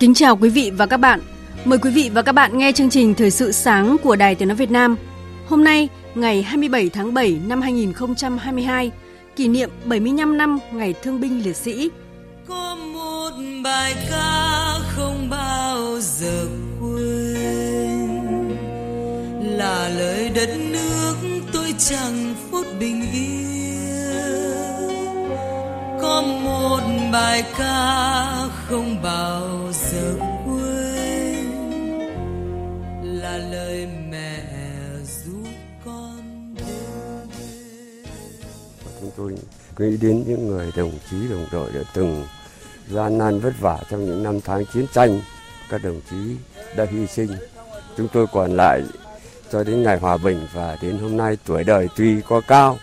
Kính chào quý vị và các bạn. Mời quý vị và các bạn nghe chương trình Thời sự sáng của Đài Tiếng nói Việt Nam. Hôm nay, ngày 27 tháng 7 năm 2022, kỷ niệm 75 năm Ngày Thương binh Liệt sĩ. Có một bài ca không bao giờ quên là lời đất nước tôi chẳng phút bình yên có một bài ca không bao tôi nghĩ đến những người đồng chí đồng đội đã từng gian nan vất vả trong những năm tháng chiến tranh. Các đồng chí đã hy sinh. Chúng tôi còn lại cho đến ngày hòa bình và đến hôm nay tuổi đời tuy có cao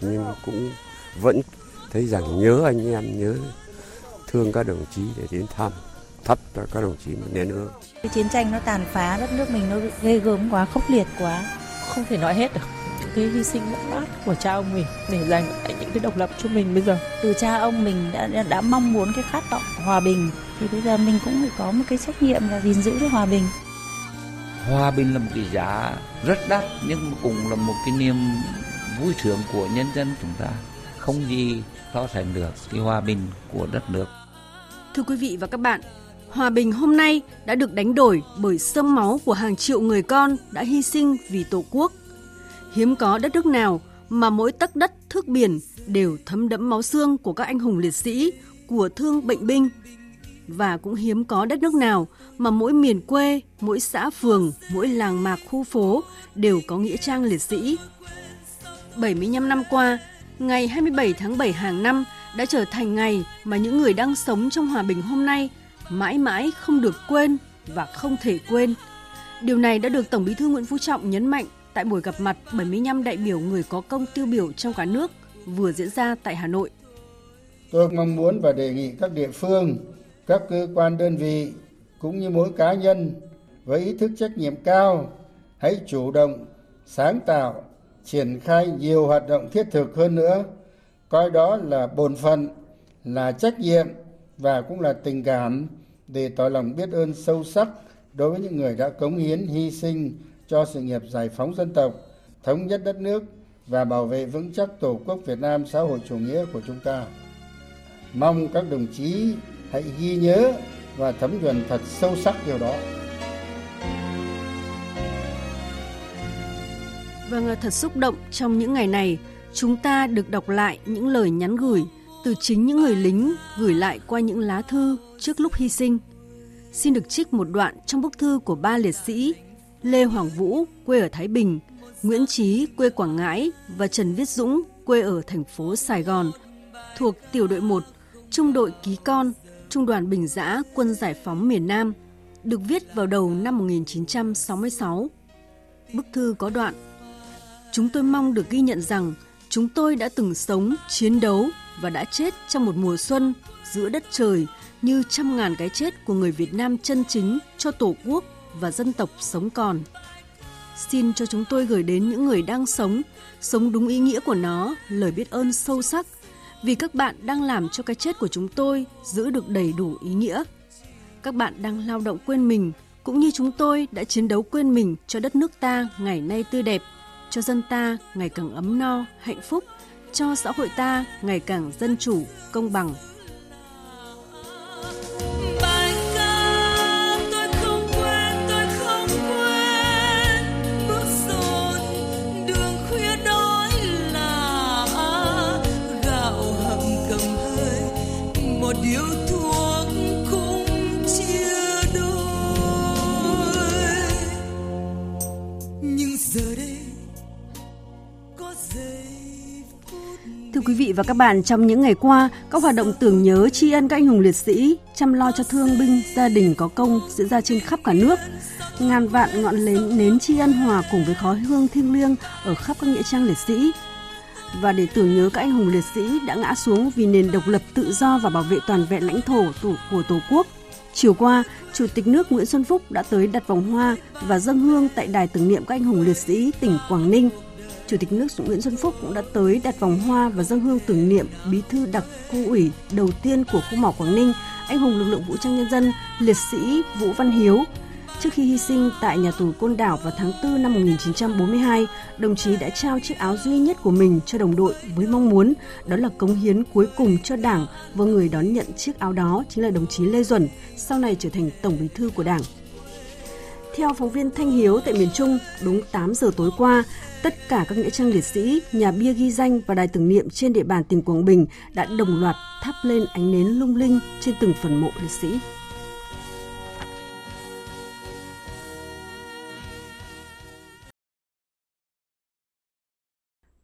nhưng cũng vẫn thấy rằng nhớ anh em nhớ thương các đồng chí để đến thăm thắp cho các đồng chí một nén hương. Cái chiến tranh nó tàn phá đất nước mình nó ghê gớm quá khốc liệt quá. Không thể nói hết được cái hy sinh mất mát của cha ông mình để giành lại những cái độc lập cho mình bây giờ? Từ cha ông mình đã, đã đã mong muốn cái khát vọng hòa bình. Thì bây giờ mình cũng phải có một cái trách nhiệm là gìn giữ cái hòa bình. Hòa bình là một cái giá rất đắt nhưng cũng là một cái niềm vui sướng của nhân dân chúng ta. Không gì so sánh được cái hòa bình của đất nước. Thưa quý vị và các bạn, hòa bình hôm nay đã được đánh đổi bởi sông máu của hàng triệu người con đã hy sinh vì Tổ quốc. Hiếm có đất nước nào mà mỗi tấc đất thước biển đều thấm đẫm máu xương của các anh hùng liệt sĩ, của thương bệnh binh. Và cũng hiếm có đất nước nào mà mỗi miền quê, mỗi xã phường, mỗi làng mạc khu phố đều có nghĩa trang liệt sĩ. 75 năm qua, ngày 27 tháng 7 hàng năm đã trở thành ngày mà những người đang sống trong hòa bình hôm nay mãi mãi không được quên và không thể quên. Điều này đã được Tổng Bí thư Nguyễn Phú Trọng nhấn mạnh tại buổi gặp mặt 75 đại biểu người có công tiêu biểu trong cả nước vừa diễn ra tại Hà Nội. Tôi mong muốn và đề nghị các địa phương, các cơ quan đơn vị cũng như mỗi cá nhân với ý thức trách nhiệm cao hãy chủ động, sáng tạo, triển khai nhiều hoạt động thiết thực hơn nữa coi đó là bổn phận là trách nhiệm và cũng là tình cảm để tỏ lòng biết ơn sâu sắc đối với những người đã cống hiến hy sinh cho sự nghiệp giải phóng dân tộc thống nhất đất nước và bảo vệ vững chắc tổ quốc việt nam xã hội chủ nghĩa của chúng ta mong các đồng chí hãy ghi nhớ và thấm nhuần thật sâu sắc điều đó Vâng, thật xúc động trong những ngày này, chúng ta được đọc lại những lời nhắn gửi từ chính những người lính gửi lại qua những lá thư trước lúc hy sinh. Xin được trích một đoạn trong bức thư của ba liệt sĩ Lê Hoàng Vũ, quê ở Thái Bình, Nguyễn Trí, quê Quảng Ngãi và Trần Viết Dũng, quê ở thành phố Sài Gòn, thuộc tiểu đội 1, trung đội Ký Con, Trung đoàn Bình Giã, Quân Giải phóng miền Nam, được viết vào đầu năm 1966. Bức thư có đoạn Chúng tôi mong được ghi nhận rằng chúng tôi đã từng sống, chiến đấu và đã chết trong một mùa xuân giữa đất trời như trăm ngàn cái chết của người Việt Nam chân chính cho Tổ quốc và dân tộc sống còn. Xin cho chúng tôi gửi đến những người đang sống, sống đúng ý nghĩa của nó, lời biết ơn sâu sắc vì các bạn đang làm cho cái chết của chúng tôi giữ được đầy đủ ý nghĩa. Các bạn đang lao động quên mình, cũng như chúng tôi đã chiến đấu quên mình cho đất nước ta ngày nay tươi đẹp, cho dân ta ngày càng ấm no, hạnh phúc, cho xã hội ta ngày càng dân chủ, công bằng. Vị và các bạn, trong những ngày qua, các hoạt động tưởng nhớ tri ân các anh hùng liệt sĩ, chăm lo cho thương binh, gia đình có công diễn ra trên khắp cả nước. Ngàn vạn ngọn nến, nến tri ân hòa cùng với khói hương thiêng liêng ở khắp các nghĩa trang liệt sĩ. Và để tưởng nhớ các anh hùng liệt sĩ đã ngã xuống vì nền độc lập tự do và bảo vệ toàn vẹn lãnh thổ của Tổ quốc, Chiều qua, Chủ tịch nước Nguyễn Xuân Phúc đã tới đặt vòng hoa và dâng hương tại đài tưởng niệm các anh hùng liệt sĩ tỉnh Quảng Ninh Chủ tịch nước Nguyễn Xuân Phúc cũng đã tới đặt vòng hoa và dâng hương tưởng niệm bí thư đặc khu ủy đầu tiên của khu mỏ Quảng Ninh, anh hùng lực lượng vũ trang nhân dân, liệt sĩ Vũ Văn Hiếu. Trước khi hy sinh tại nhà tù Côn Đảo vào tháng 4 năm 1942, đồng chí đã trao chiếc áo duy nhất của mình cho đồng đội với mong muốn đó là cống hiến cuối cùng cho Đảng và người đón nhận chiếc áo đó chính là đồng chí Lê Duẩn, sau này trở thành Tổng bí thư của Đảng. Theo phóng viên Thanh Hiếu tại miền Trung, đúng 8 giờ tối qua, tất cả các nghĩa trang liệt sĩ, nhà bia ghi danh và đài tưởng niệm trên địa bàn tỉnh Quảng Bình đã đồng loạt thắp lên ánh nến lung linh trên từng phần mộ liệt sĩ.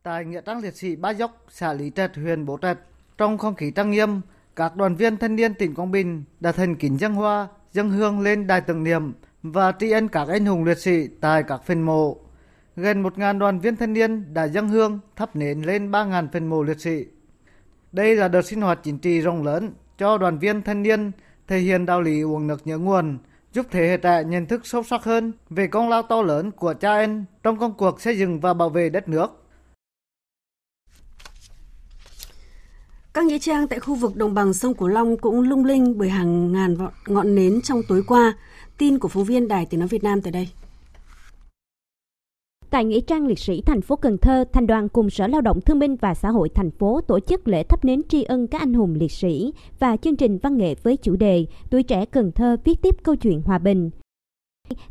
Tại nghĩa trang liệt sĩ Ba Dốc, xã Lý Trạch, huyện Bố Trạch, trong không khí trang nghiêm, các đoàn viên thanh niên tỉnh Quảng Bình đã thành kính dân hoa, dân hương lên đài tưởng niệm và tri ân các anh hùng liệt sĩ tại các phần mộ. Gần 1.000 đoàn viên thanh niên đã dâng hương thắp nến lên 3.000 phần mộ liệt sĩ. Đây là đợt sinh hoạt chính trị rộng lớn cho đoàn viên thanh niên thể hiện đạo lý uống nước nhớ nguồn, giúp thế hệ trẻ nhận thức sâu sắc hơn về công lao to lớn của cha anh trong công cuộc xây dựng và bảo vệ đất nước. Các nghĩa trang tại khu vực đồng bằng sông Cửu Long cũng lung linh bởi hàng ngàn ngọn nến trong tối qua. Tin của phóng viên Đài Tiếng Nói Việt Nam tại đây. Tại Nghĩa trang liệt sĩ thành phố Cần Thơ, thành đoàn cùng Sở Lao động Thương binh và Xã hội thành phố tổ chức lễ thắp nến tri ân các anh hùng liệt sĩ và chương trình văn nghệ với chủ đề Tuổi trẻ Cần Thơ viết tiếp câu chuyện hòa bình.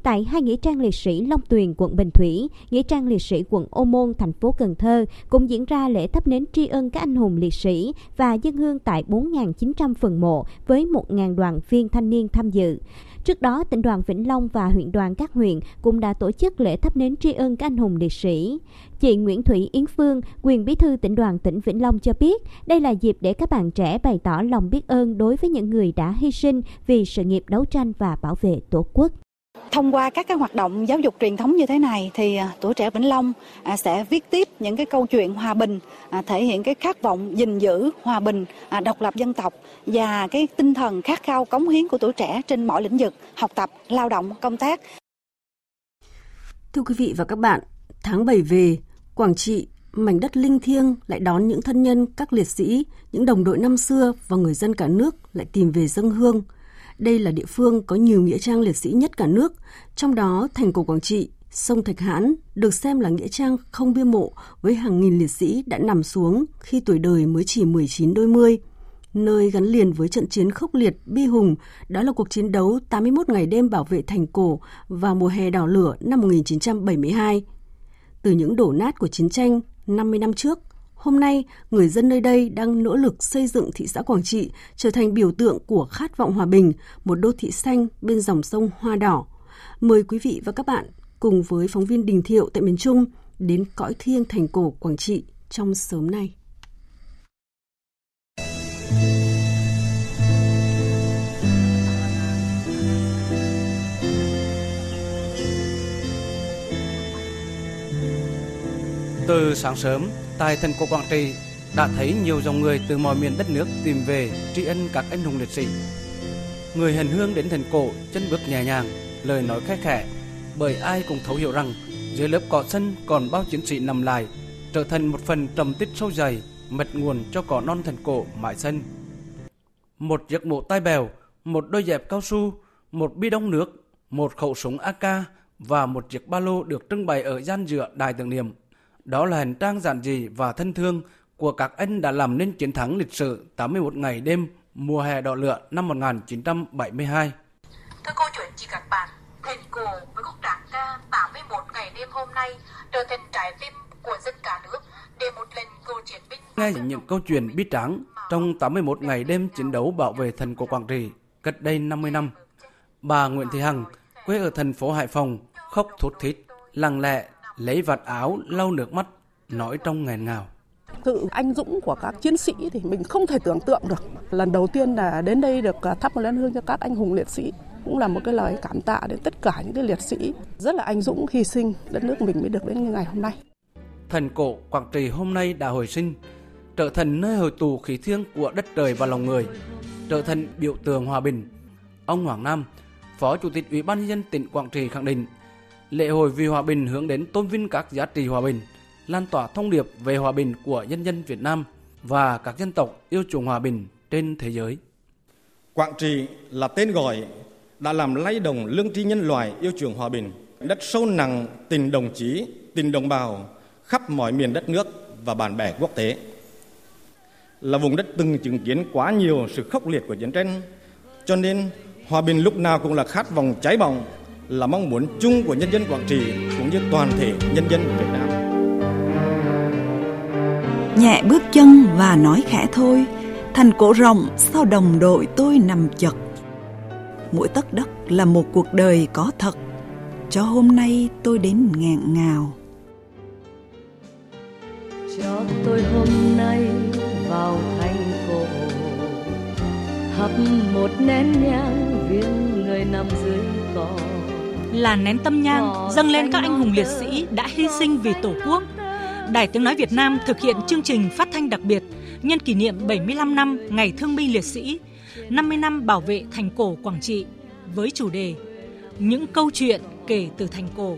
Tại hai nghĩa trang liệt sĩ Long Tuyền, quận Bình Thủy, nghĩa trang liệt sĩ quận Ô Môn, thành phố Cần Thơ cũng diễn ra lễ thắp nến tri ân các anh hùng liệt sĩ và dân hương tại 4.900 phần mộ với 1.000 đoàn viên thanh niên tham dự. Trước đó, tỉnh đoàn Vĩnh Long và huyện đoàn các huyện cũng đã tổ chức lễ thắp nến tri ân các anh hùng liệt sĩ. Chị Nguyễn Thủy Yến Phương, quyền bí thư tỉnh đoàn tỉnh Vĩnh Long cho biết, đây là dịp để các bạn trẻ bày tỏ lòng biết ơn đối với những người đã hy sinh vì sự nghiệp đấu tranh và bảo vệ Tổ quốc. Thông qua các cái hoạt động giáo dục truyền thống như thế này thì à, tuổi trẻ Vĩnh Long à, sẽ viết tiếp những cái câu chuyện hòa bình, à, thể hiện cái khát vọng gìn giữ hòa bình, độc lập dân tộc và cái tinh thần khát khao cống hiến của tuổi trẻ trên mọi lĩnh vực học tập, lao động, công tác. Thưa quý vị và các bạn, tháng 7 về, Quảng Trị, mảnh đất linh thiêng lại đón những thân nhân, các liệt sĩ, những đồng đội năm xưa và người dân cả nước lại tìm về dân hương – đây là địa phương có nhiều nghĩa trang liệt sĩ nhất cả nước, trong đó thành cổ Quảng Trị, sông Thạch Hãn được xem là nghĩa trang không bia mộ với hàng nghìn liệt sĩ đã nằm xuống khi tuổi đời mới chỉ 19 đôi mươi. Nơi gắn liền với trận chiến khốc liệt, bi hùng, đó là cuộc chiến đấu 81 ngày đêm bảo vệ thành cổ vào mùa hè đỏ lửa năm 1972. Từ những đổ nát của chiến tranh 50 năm trước, Hôm nay, người dân nơi đây đang nỗ lực xây dựng thị xã Quảng Trị trở thành biểu tượng của khát vọng hòa bình, một đô thị xanh bên dòng sông Hoa Đỏ. Mời quý vị và các bạn cùng với phóng viên Đình Thiệu tại miền Trung đến cõi thiêng thành cổ Quảng Trị trong sớm nay. Từ sáng sớm, tại thành cổ Quảng Trị đã thấy nhiều dòng người từ mọi miền đất nước tìm về tri ân các anh hùng liệt sĩ. Người hành hương đến thành cổ chân bước nhẹ nhàng, lời nói khẽ khẽ, bởi ai cũng thấu hiểu rằng dưới lớp cỏ sân còn bao chiến sĩ nằm lại, trở thành một phần trầm tích sâu dày, mật nguồn cho cỏ non thành cổ mãi xanh. Một giấc mộ tai bèo, một đôi dép cao su, một bi đông nước, một khẩu súng AK và một chiếc ba lô được trưng bày ở gian giữa đài tưởng niệm đó là hành trang giản dị và thân thương của các anh đã làm nên chiến thắng lịch sử 81 ngày đêm mùa hè đỏ lửa năm 1972. Thưa cô chuyện chị các bạn, thành cổ với khúc đảng ca 81 ngày đêm hôm nay trở thành trái tim của dân cả nước để một lần cựu chiến binh nghe những câu chuyện bi tráng trong 81 ngày đêm chiến đấu bảo vệ thành cổ Quảng Trị cách đây 50 năm. Bà Nguyễn Thị Hằng, quê ở thành phố Hải Phòng, khóc thút thít, lặng lẽ lấy vạt áo lau nước mắt, nói trong nghẹn ngào. sự anh dũng của các chiến sĩ thì mình không thể tưởng tượng được. Lần đầu tiên là đến đây được à, thắp một nén hương cho các anh hùng liệt sĩ cũng là một cái lời cảm tạ đến tất cả những cái liệt sĩ rất là anh dũng hy sinh đất nước mình mới được đến như ngày hôm nay. Thành cổ Quảng Trị hôm nay đã hồi sinh, trở thành nơi hội tụ khí thiêng của đất trời và lòng người, trở thành biểu tượng hòa bình. Ông Hoàng Nam, Phó Chủ tịch Ủy ban nhân dân tỉnh Quảng Trị khẳng định, lễ hội vì hòa bình hướng đến tôn vinh các giá trị hòa bình, lan tỏa thông điệp về hòa bình của nhân dân Việt Nam và các dân tộc yêu chuộng hòa bình trên thế giới. Quảng Trị là tên gọi đã làm lay động lương tri nhân loại yêu chuộng hòa bình, đất sâu nặng tình đồng chí, tình đồng bào khắp mọi miền đất nước và bạn bè quốc tế. Là vùng đất từng chứng kiến quá nhiều sự khốc liệt của chiến tranh, cho nên hòa bình lúc nào cũng là khát vọng cháy bỏng, là mong muốn chung của nhân dân Quảng Trị cũng như toàn thể nhân dân Việt Nam. Nhẹ bước chân và nói khẽ thôi, thành cổ rộng sau đồng đội tôi nằm chật. Mỗi tấc đất là một cuộc đời có thật, cho hôm nay tôi đến nghẹn ngào. cho tôi hôm nay vào thành cổ thắp một nén nhang viếng người nằm dưới cỏ là nén tâm nhang dâng lên các anh hùng liệt sĩ đã hy sinh vì Tổ quốc. Đài Tiếng Nói Việt Nam thực hiện chương trình phát thanh đặc biệt nhân kỷ niệm 75 năm Ngày Thương binh Liệt sĩ, 50 năm bảo vệ thành cổ Quảng Trị với chủ đề Những câu chuyện kể từ thành cổ.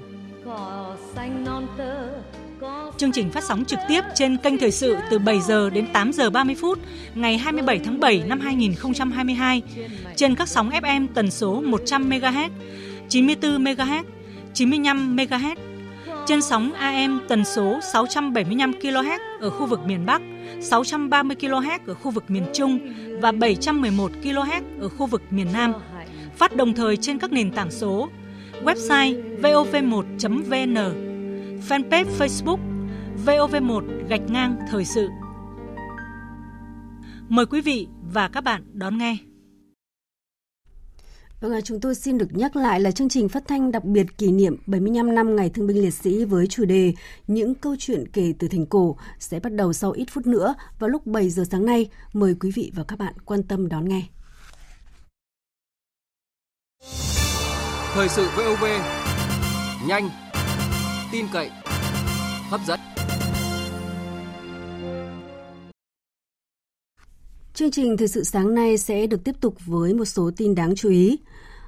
Chương trình phát sóng trực tiếp trên kênh thời sự từ 7 giờ đến 8 giờ 30 phút ngày 27 tháng 7 năm 2022 trên các sóng FM tần số 100 MHz, 94 MHz, 95 MHz, trên sóng AM tần số 675 kHz ở khu vực miền Bắc, 630 kHz ở khu vực miền Trung và 711 kHz ở khu vực miền Nam. Phát đồng thời trên các nền tảng số website vov1.vn fanpage Facebook VOV1 gạch ngang thời sự. Mời quý vị và các bạn đón nghe. Vâng, ạ, chúng tôi xin được nhắc lại là chương trình phát thanh đặc biệt kỷ niệm 75 năm Ngày Thương binh Liệt sĩ với chủ đề Những câu chuyện kể từ thành cổ sẽ bắt đầu sau ít phút nữa vào lúc 7 giờ sáng nay. Mời quý vị và các bạn quan tâm đón nghe. Thời sự VOV nhanh, tin cậy, hấp dẫn. Chương trình thời sự sáng nay sẽ được tiếp tục với một số tin đáng chú ý.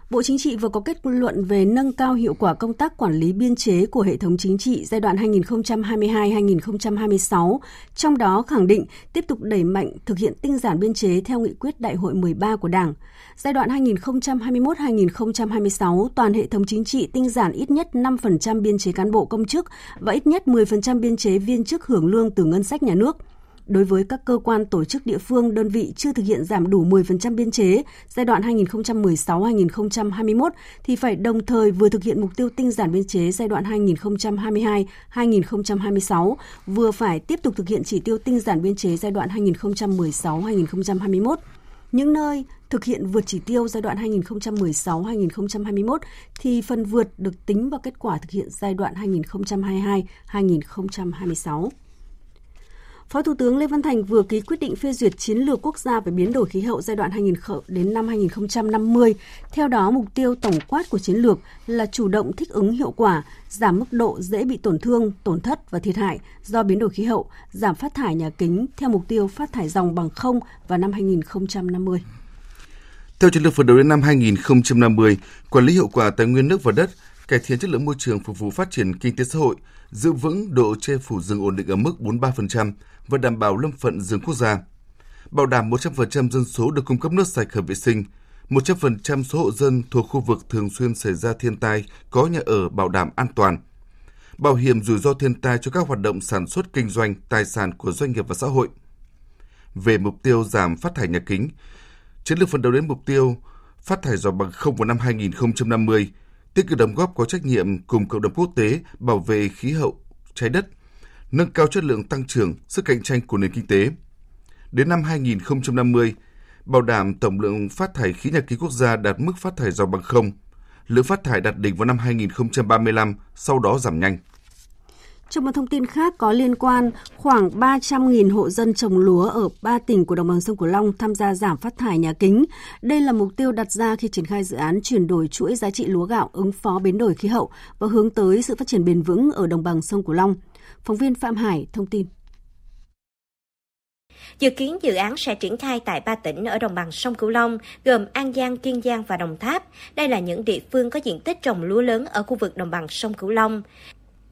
Bộ Chính trị vừa có kết luận về nâng cao hiệu quả công tác quản lý biên chế của hệ thống chính trị giai đoạn 2022-2026, trong đó khẳng định tiếp tục đẩy mạnh thực hiện tinh giản biên chế theo nghị quyết Đại hội 13 của Đảng. Giai đoạn 2021-2026, toàn hệ thống chính trị tinh giản ít nhất 5% biên chế cán bộ công chức và ít nhất 10% biên chế viên chức hưởng lương từ ngân sách nhà nước – đối với các cơ quan tổ chức địa phương đơn vị chưa thực hiện giảm đủ 10% biên chế giai đoạn 2016-2021 thì phải đồng thời vừa thực hiện mục tiêu tinh giản biên chế giai đoạn 2022-2026, vừa phải tiếp tục thực hiện chỉ tiêu tinh giản biên chế giai đoạn 2016-2021. Những nơi thực hiện vượt chỉ tiêu giai đoạn 2016-2021 thì phần vượt được tính vào kết quả thực hiện giai đoạn 2022-2026. Phó Thủ tướng Lê Văn Thành vừa ký quyết định phê duyệt chiến lược quốc gia về biến đổi khí hậu giai đoạn 2000 đến năm 2050. Theo đó, mục tiêu tổng quát của chiến lược là chủ động thích ứng hiệu quả, giảm mức độ dễ bị tổn thương, tổn thất và thiệt hại do biến đổi khí hậu, giảm phát thải nhà kính theo mục tiêu phát thải dòng bằng không vào năm 2050. Theo chiến lược phấn đấu đến năm 2050, quản lý hiệu quả tài nguyên nước và đất, cải thiện chất lượng môi trường phục vụ phát triển kinh tế xã hội, giữ vững độ che phủ rừng ổn định ở mức 43% và đảm bảo lâm phận rừng quốc gia. Bảo đảm 100% dân số được cung cấp nước sạch hợp vệ sinh, 100% số hộ dân thuộc khu vực thường xuyên xảy ra thiên tai có nhà ở bảo đảm an toàn. Bảo hiểm rủi ro thiên tai cho các hoạt động sản xuất kinh doanh, tài sản của doanh nghiệp và xã hội. Về mục tiêu giảm phát thải nhà kính, chiến lược phấn đấu đến mục tiêu phát thải dòng bằng không vào năm 2050, tích cực đóng góp có trách nhiệm cùng cộng đồng quốc tế bảo vệ khí hậu trái đất, nâng cao chất lượng tăng trưởng, sức cạnh tranh của nền kinh tế. Đến năm 2050, bảo đảm tổng lượng phát thải khí nhà kính quốc gia đạt mức phát thải dòng bằng không, lượng phát thải đạt đỉnh vào năm 2035, sau đó giảm nhanh. Trong một thông tin khác có liên quan, khoảng 300.000 hộ dân trồng lúa ở ba tỉnh của đồng bằng sông Cửu Long tham gia giảm phát thải nhà kính. Đây là mục tiêu đặt ra khi triển khai dự án chuyển đổi chuỗi giá trị lúa gạo ứng phó biến đổi khí hậu và hướng tới sự phát triển bền vững ở đồng bằng sông Cửu Long. Phóng viên Phạm Hải thông tin. Dự kiến dự án sẽ triển khai tại ba tỉnh ở đồng bằng sông Cửu Long, gồm An Giang, Kiên Giang và Đồng Tháp. Đây là những địa phương có diện tích trồng lúa lớn ở khu vực đồng bằng sông Cửu Long.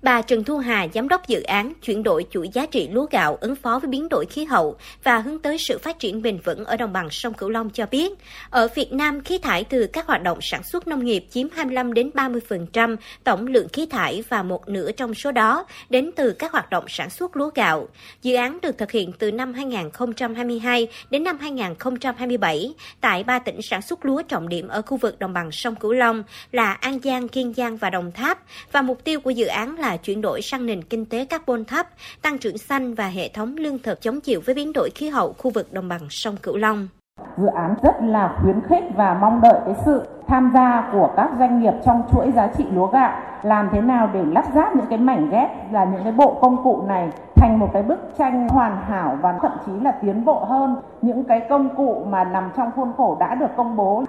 Bà Trần Thu Hà, giám đốc dự án chuyển đổi chuỗi giá trị lúa gạo ứng phó với biến đổi khí hậu và hướng tới sự phát triển bền vững ở đồng bằng sông Cửu Long cho biết, ở Việt Nam khí thải từ các hoạt động sản xuất nông nghiệp chiếm 25 đến 30% tổng lượng khí thải và một nửa trong số đó đến từ các hoạt động sản xuất lúa gạo. Dự án được thực hiện từ năm 2022 đến năm 2027 tại ba tỉnh sản xuất lúa trọng điểm ở khu vực đồng bằng sông Cửu Long là An Giang, Kiên Giang và Đồng Tháp và mục tiêu của dự án là chuyển đổi sang nền kinh tế carbon thấp, tăng trưởng xanh và hệ thống lương thực chống chịu với biến đổi khí hậu khu vực đồng bằng sông Cửu Long. Dự án rất là khuyến khích và mong đợi cái sự tham gia của các doanh nghiệp trong chuỗi giá trị lúa gạo làm thế nào để lắp ráp những cái mảnh ghép là những cái bộ công cụ này thành một cái bức tranh hoàn hảo và thậm chí là tiến bộ hơn những cái công cụ mà nằm trong khuôn khổ đã được công bố.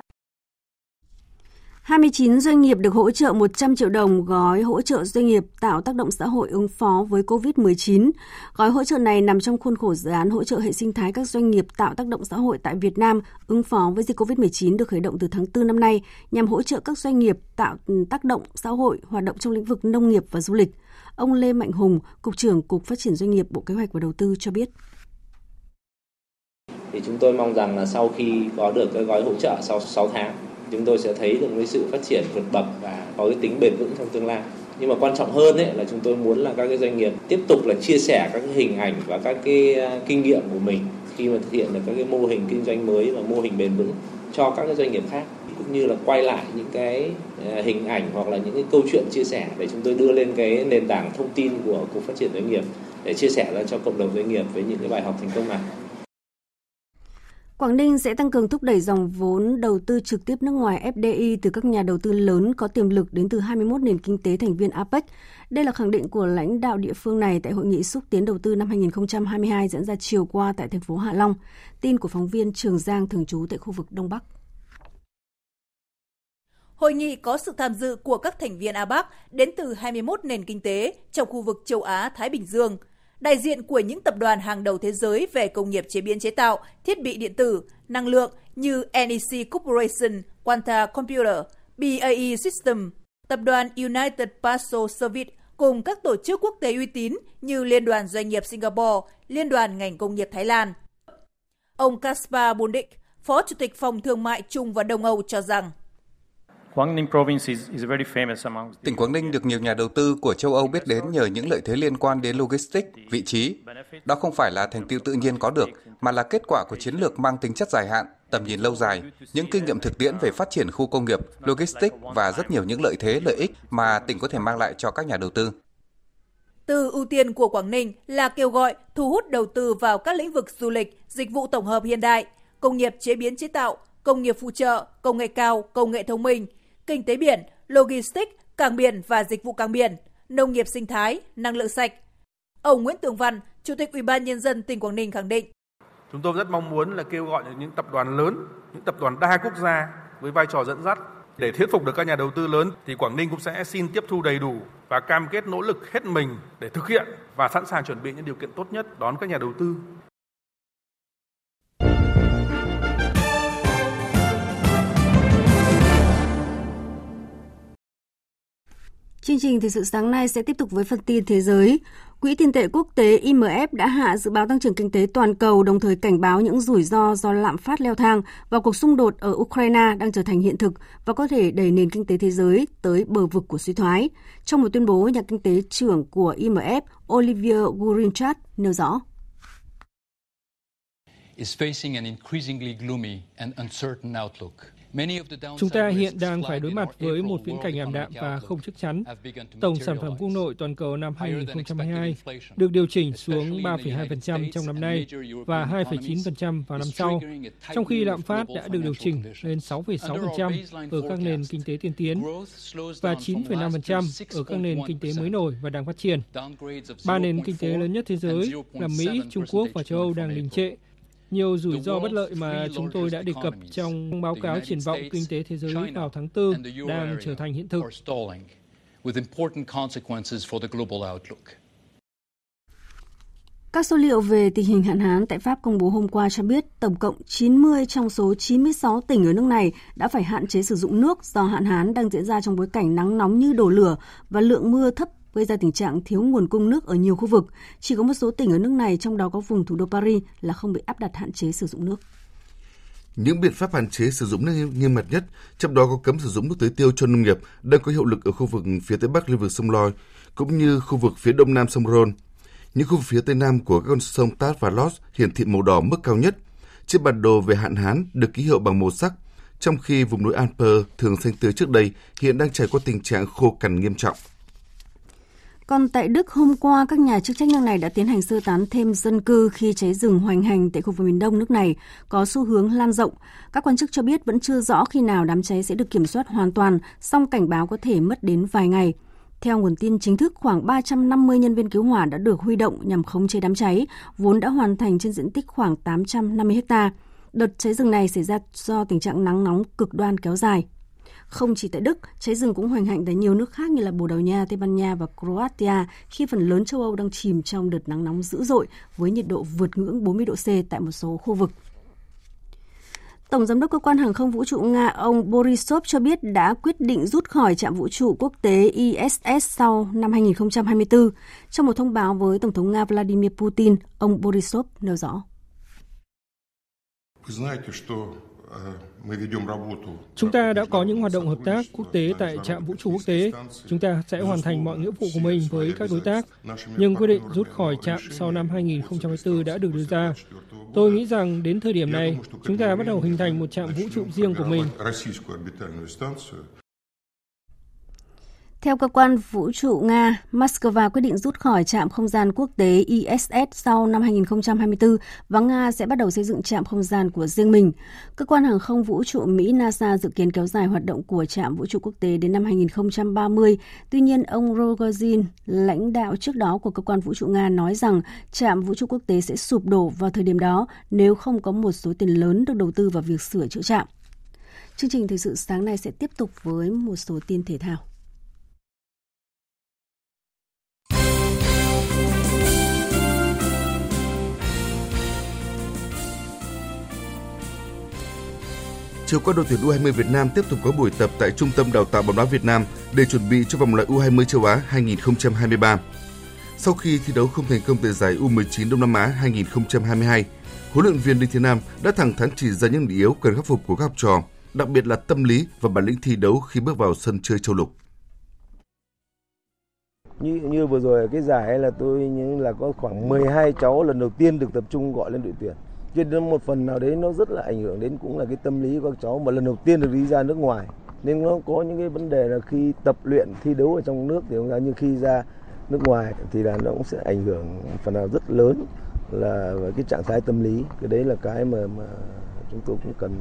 29 doanh nghiệp được hỗ trợ 100 triệu đồng gói hỗ trợ doanh nghiệp tạo tác động xã hội ứng phó với COVID-19. Gói hỗ trợ này nằm trong khuôn khổ dự án hỗ trợ hệ sinh thái các doanh nghiệp tạo tác động xã hội tại Việt Nam ứng phó với dịch COVID-19 được khởi động từ tháng 4 năm nay nhằm hỗ trợ các doanh nghiệp tạo ừ, tác động xã hội hoạt động trong lĩnh vực nông nghiệp và du lịch. Ông Lê Mạnh Hùng, Cục trưởng Cục Phát triển Doanh nghiệp Bộ Kế hoạch và Đầu tư cho biết thì chúng tôi mong rằng là sau khi có được cái gói hỗ trợ sau 6 tháng chúng tôi sẽ thấy được cái sự phát triển vượt bậc và có cái tính bền vững trong tương lai nhưng mà quan trọng hơn ấy là chúng tôi muốn là các cái doanh nghiệp tiếp tục là chia sẻ các cái hình ảnh và các cái à, kinh nghiệm của mình khi mà thực hiện được các cái mô hình kinh doanh mới và mô hình bền vững cho các cái doanh nghiệp khác, cũng như là quay lại những cái à, hình ảnh hoặc là những cái câu chuyện chia sẻ để chúng tôi đưa lên cái nền tảng thông tin của cục phát triển doanh nghiệp để chia sẻ ra cho cộng đồng doanh nghiệp với những cái bài học thành công này. Quảng Ninh sẽ tăng cường thúc đẩy dòng vốn đầu tư trực tiếp nước ngoài FDI từ các nhà đầu tư lớn có tiềm lực đến từ 21 nền kinh tế thành viên APEC. Đây là khẳng định của lãnh đạo địa phương này tại hội nghị xúc tiến đầu tư năm 2022 diễn ra chiều qua tại thành phố Hạ Long. Tin của phóng viên Trường Giang thường trú tại khu vực Đông Bắc. Hội nghị có sự tham dự của các thành viên APEC đến từ 21 nền kinh tế trong khu vực châu Á-Thái Bình Dương – đại diện của những tập đoàn hàng đầu thế giới về công nghiệp chế biến chế tạo, thiết bị điện tử, năng lượng như NEC Corporation, Quanta Computer, BAE System, tập đoàn United Parcel Service cùng các tổ chức quốc tế uy tín như Liên đoàn Doanh nghiệp Singapore, Liên đoàn ngành công nghiệp Thái Lan. Ông Kaspar Bundik, Phó Chủ tịch Phòng Thương mại Trung và Đông Âu cho rằng Tỉnh Quảng Ninh được nhiều nhà đầu tư của châu Âu biết đến nhờ những lợi thế liên quan đến logistics, vị trí. Đó không phải là thành tựu tự nhiên có được, mà là kết quả của chiến lược mang tính chất dài hạn, tầm nhìn lâu dài, những kinh nghiệm thực tiễn về phát triển khu công nghiệp, logistics và rất nhiều những lợi thế, lợi ích mà tỉnh có thể mang lại cho các nhà đầu tư. Từ ưu tiên của Quảng Ninh là kêu gọi thu hút đầu tư vào các lĩnh vực du lịch, dịch vụ tổng hợp hiện đại, công nghiệp chế biến chế tạo, công nghiệp phụ trợ, công nghệ cao, công nghệ thông minh – kinh tế biển, logistics, cảng biển và dịch vụ cảng biển, nông nghiệp sinh thái, năng lượng sạch. Ông Nguyễn Tường Văn, Chủ tịch Ủy ban nhân dân tỉnh Quảng Ninh khẳng định: Chúng tôi rất mong muốn là kêu gọi những tập đoàn lớn, những tập đoàn đa quốc gia với vai trò dẫn dắt để thuyết phục được các nhà đầu tư lớn thì Quảng Ninh cũng sẽ xin tiếp thu đầy đủ và cam kết nỗ lực hết mình để thực hiện và sẵn sàng chuẩn bị những điều kiện tốt nhất đón các nhà đầu tư. Chương trình thời sự sáng nay sẽ tiếp tục với phần tin thế giới. Quỹ tiền tệ quốc tế IMF đã hạ dự báo tăng trưởng kinh tế toàn cầu, đồng thời cảnh báo những rủi ro do lạm phát leo thang và cuộc xung đột ở Ukraine đang trở thành hiện thực và có thể đẩy nền kinh tế thế giới tới bờ vực của suy thoái. Trong một tuyên bố, nhà kinh tế trưởng của IMF Olivier Gurinchat nêu rõ. is facing an increasingly gloomy and uncertain outlook. Chúng ta hiện đang phải đối mặt với một viễn cảnh ảm đạm và không chắc chắn. Tổng sản phẩm quốc nội toàn cầu năm 2022 được điều chỉnh xuống 3,2% trong năm nay và 2,9% vào năm sau, trong khi lạm phát đã được điều chỉnh lên 6,6% ở các nền kinh tế tiên tiến và 9,5% ở các nền kinh tế mới nổi và đang phát triển. Ba nền kinh tế lớn nhất thế giới là Mỹ, Trung Quốc và châu Âu đang đình trệ nhiều rủi ro bất lợi mà chúng tôi đã đề cập trong báo cáo triển vọng kinh tế thế giới vào tháng 4 đang trở thành hiện thực. Các số liệu về tình hình hạn hán tại Pháp công bố hôm qua cho biết tổng cộng 90 trong số 96 tỉnh ở nước này đã phải hạn chế sử dụng nước do hạn hán đang diễn ra trong bối cảnh nắng nóng như đổ lửa và lượng mưa thấp gây ra tình trạng thiếu nguồn cung nước ở nhiều khu vực. Chỉ có một số tỉnh ở nước này, trong đó có vùng thủ đô Paris, là không bị áp đặt hạn chế sử dụng nước. Những biện pháp hạn chế sử dụng nước nghiêm ngặt nhất, trong đó có cấm sử dụng nước tưới tiêu cho nông nghiệp, đang có hiệu lực ở khu vực phía tây bắc lưu vực sông Loi, cũng như khu vực phía đông nam sông Rhône. Những khu vực phía tây nam của các con sông Tát và Lot hiển thị màu đỏ mức cao nhất. Trên bản đồ về hạn hán được ký hiệu bằng màu sắc, trong khi vùng núi Alper thường xanh tươi trước đây hiện đang trải qua tình trạng khô cằn nghiêm trọng. Còn tại Đức, hôm qua, các nhà chức trách nước này đã tiến hành sơ tán thêm dân cư khi cháy rừng hoành hành tại khu vực miền đông nước này có xu hướng lan rộng. Các quan chức cho biết vẫn chưa rõ khi nào đám cháy sẽ được kiểm soát hoàn toàn, song cảnh báo có thể mất đến vài ngày. Theo nguồn tin chính thức, khoảng 350 nhân viên cứu hỏa đã được huy động nhằm khống chế đám cháy, vốn đã hoàn thành trên diện tích khoảng 850 ha. Đợt cháy rừng này xảy ra do tình trạng nắng nóng cực đoan kéo dài. Không chỉ tại Đức, cháy rừng cũng hoành hành tại nhiều nước khác như là Bồ Đào Nha, Tây Ban Nha và Croatia khi phần lớn châu Âu đang chìm trong đợt nắng nóng dữ dội với nhiệt độ vượt ngưỡng 40 độ C tại một số khu vực. Tổng giám đốc cơ quan hàng không vũ trụ Nga ông Borisov cho biết đã quyết định rút khỏi trạm vũ trụ quốc tế ISS sau năm 2024. Trong một thông báo với Tổng thống Nga Vladimir Putin, ông Borisov nêu rõ. Chúng ta đã có những hoạt động hợp tác quốc tế tại trạm vũ trụ quốc tế. Chúng ta sẽ hoàn thành mọi nghĩa vụ của mình với các đối tác. Nhưng quyết định rút khỏi trạm sau năm 2024 đã được đưa ra. Tôi nghĩ rằng đến thời điểm này, chúng ta bắt đầu hình thành một trạm vũ trụ riêng của mình. Theo cơ quan vũ trụ Nga, Moscow quyết định rút khỏi trạm không gian quốc tế ISS sau năm 2024 và Nga sẽ bắt đầu xây dựng trạm không gian của riêng mình. Cơ quan hàng không vũ trụ Mỹ NASA dự kiến kéo dài hoạt động của trạm vũ trụ quốc tế đến năm 2030. Tuy nhiên, ông Rogozin, lãnh đạo trước đó của cơ quan vũ trụ Nga nói rằng trạm vũ trụ quốc tế sẽ sụp đổ vào thời điểm đó nếu không có một số tiền lớn được đầu tư vào việc sửa chữa trạm. Chương trình thời sự sáng nay sẽ tiếp tục với một số tin thể thao. Chiều qua đội tuyển U20 Việt Nam tiếp tục có buổi tập tại Trung tâm Đào tạo bóng đá Việt Nam để chuẩn bị cho vòng loại U20 châu Á 2023. Sau khi thi đấu không thành công tại giải U19 Đông Nam Á 2022, huấn luyện viên Đinh Thế Nam đã thẳng thắn chỉ ra những điểm yếu cần khắc phục của các học trò, đặc biệt là tâm lý và bản lĩnh thi đấu khi bước vào sân chơi châu lục. Như như vừa rồi cái giải là tôi như là có khoảng 12 cháu lần đầu tiên được tập trung gọi lên đội tuyển nên một phần nào đấy nó rất là ảnh hưởng đến cũng là cái tâm lý của các cháu. Mà lần đầu tiên được đi ra nước ngoài, nên nó có những cái vấn đề là khi tập luyện, thi đấu ở trong nước thì không ra nhưng khi ra nước ngoài thì là nó cũng sẽ ảnh hưởng phần nào rất lớn là cái trạng thái tâm lý. Cái đấy là cái mà mà chúng tôi cũng cần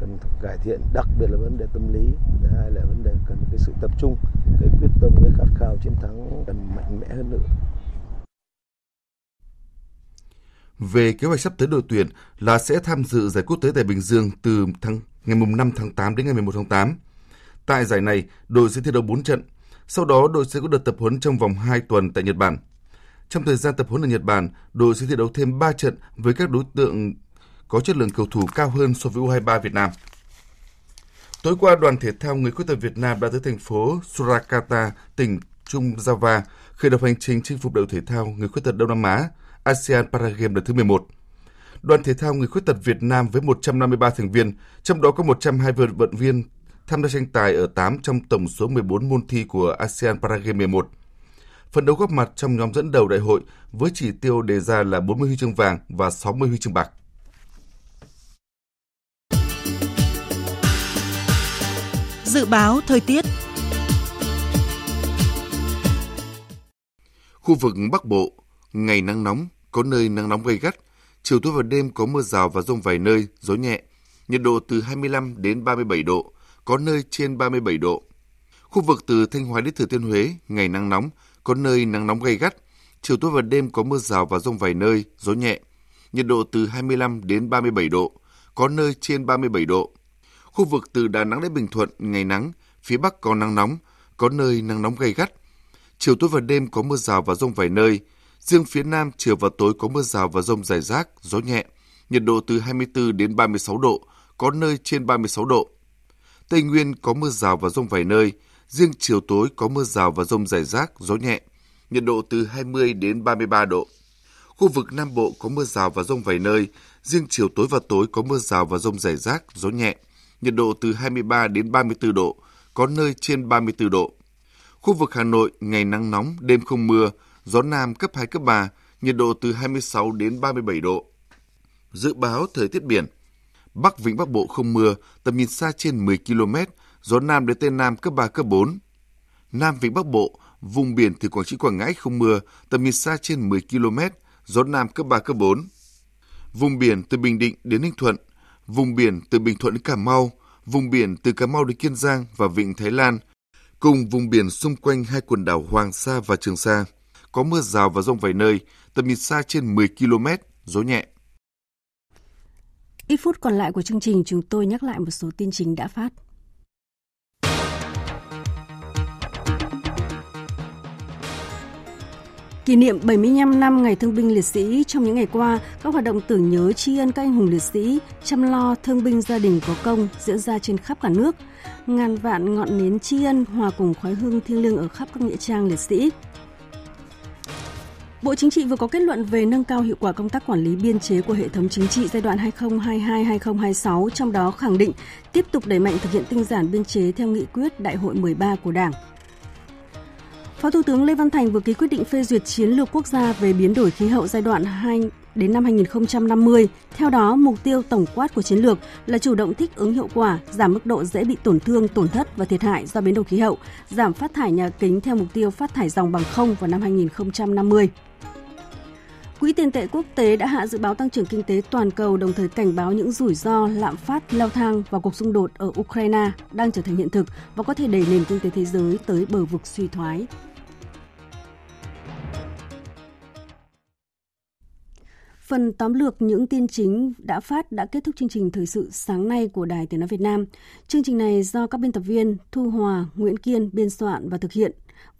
cần cải thiện, đặc biệt là vấn đề tâm lý. Thứ hai là vấn đề cần cái sự tập trung, cái quyết tâm, cái khát khao chiến thắng cần mạnh mẽ hơn nữa. Về kế hoạch sắp tới đội tuyển là sẽ tham dự giải quốc tế tại Bình Dương từ tháng ngày 5 tháng 8 đến ngày 11 tháng 8. Tại giải này, đội sẽ thi đấu 4 trận. Sau đó, đội sẽ có đợt tập huấn trong vòng 2 tuần tại Nhật Bản. Trong thời gian tập huấn ở Nhật Bản, đội sẽ thi đấu thêm 3 trận với các đối tượng có chất lượng cầu thủ cao hơn so với U23 Việt Nam. Tối qua, đoàn thể thao người khuyết tật Việt Nam đã tới thành phố Surakarta, tỉnh Trung Java, khởi động hành trình chinh phục đội thể thao người khuyết tật Đông Nam Á ASEAN Paragame lần thứ 11. Đoàn thể thao người khuyết tật Việt Nam với 153 thành viên, trong đó có 120 vận động viên tham gia tranh tài ở 8 trong tổng số 14 môn thi của ASEAN Paragame 11. Phần đấu góp mặt trong nhóm dẫn đầu đại hội với chỉ tiêu đề ra là 40 huy chương vàng và 60 huy chương bạc. Dự báo thời tiết Khu vực Bắc Bộ, ngày nắng nóng, có nơi nắng nóng gay gắt, chiều tối và đêm có mưa rào và rông vài nơi, gió nhẹ, nhiệt độ từ 25 đến 37 độ, có nơi trên 37 độ. Khu vực từ Thanh Hóa đến Thừa Thiên Huế, ngày nắng nóng, có nơi nắng nóng gay gắt, chiều tối và đêm có mưa rào và rông vài nơi, gió nhẹ, nhiệt độ từ 25 đến 37 độ, có nơi trên 37 độ. Khu vực từ Đà Nẵng đến Bình Thuận, ngày nắng, phía Bắc có nắng nóng, có nơi nắng nóng gay gắt. Chiều tối và đêm có mưa rào và rông vài nơi. Riêng phía Nam, chiều và tối có mưa rào và rông rải rác, gió nhẹ. Nhiệt độ từ 24 đến 36 độ, có nơi trên 36 độ. Tây Nguyên có mưa rào và rông vài nơi. Riêng chiều tối có mưa rào và rông rải rác, gió nhẹ. Nhiệt độ từ 20 đến 33 độ. Khu vực Nam Bộ có mưa rào và rông vài nơi. Riêng chiều tối và tối có mưa rào và rông rải rác, gió nhẹ nhiệt độ từ 23 đến 34 độ, có nơi trên 34 độ. Khu vực Hà Nội ngày nắng nóng, đêm không mưa, gió nam cấp 2 cấp 3, nhiệt độ từ 26 đến 37 độ. Dự báo thời tiết biển. Bắc Vịnh Bắc Bộ không mưa, tầm nhìn xa trên 10 km, gió nam đến tây nam cấp 3 cấp 4. Nam Vịnh Bắc Bộ, vùng biển từ Quảng Trị Quảng Ngãi không mưa, tầm nhìn xa trên 10 km, gió nam cấp 3 cấp 4. Vùng biển từ Bình Định đến Ninh Thuận, vùng biển từ Bình Thuận đến Cà Mau, vùng biển từ Cà Mau đến Kiên Giang và Vịnh Thái Lan, cùng vùng biển xung quanh hai quần đảo Hoàng Sa và Trường Sa. Có mưa rào và rông vài nơi, tầm nhìn xa trên 10 km, gió nhẹ. Ít phút còn lại của chương trình, chúng tôi nhắc lại một số tin chính đã phát. Kỷ niệm 75 năm Ngày Thương binh Liệt sĩ trong những ngày qua, các hoạt động tưởng nhớ tri ân các anh hùng liệt sĩ, chăm lo thương binh gia đình có công diễn ra trên khắp cả nước. Ngàn vạn ngọn nến tri ân hòa cùng khói hương thiêng liêng ở khắp các nghĩa trang liệt sĩ. Bộ Chính trị vừa có kết luận về nâng cao hiệu quả công tác quản lý biên chế của hệ thống chính trị giai đoạn 2022-2026, trong đó khẳng định tiếp tục đẩy mạnh thực hiện tinh giản biên chế theo nghị quyết Đại hội 13 của Đảng. Phó Thủ tướng Lê Văn Thành vừa ký quyết định phê duyệt chiến lược quốc gia về biến đổi khí hậu giai đoạn 2 đến năm 2050. Theo đó, mục tiêu tổng quát của chiến lược là chủ động thích ứng hiệu quả, giảm mức độ dễ bị tổn thương, tổn thất và thiệt hại do biến đổi khí hậu, giảm phát thải nhà kính theo mục tiêu phát thải dòng bằng không vào năm 2050. Quỹ tiền tệ quốc tế đã hạ dự báo tăng trưởng kinh tế toàn cầu đồng thời cảnh báo những rủi ro lạm phát leo thang và cuộc xung đột ở Ukraine đang trở thành hiện thực và có thể đẩy nền kinh tế thế giới tới bờ vực suy thoái. Phần tóm lược những tin chính đã phát đã kết thúc chương trình thời sự sáng nay của Đài Tiếng Nói Việt Nam. Chương trình này do các biên tập viên Thu Hòa, Nguyễn Kiên biên soạn và thực hiện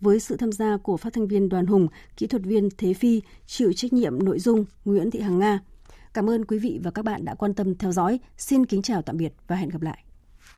với sự tham gia của phát thanh viên Đoàn Hùng, kỹ thuật viên Thế Phi, chịu trách nhiệm nội dung Nguyễn Thị Hằng Nga. Cảm ơn quý vị và các bạn đã quan tâm theo dõi. Xin kính chào tạm biệt và hẹn gặp lại.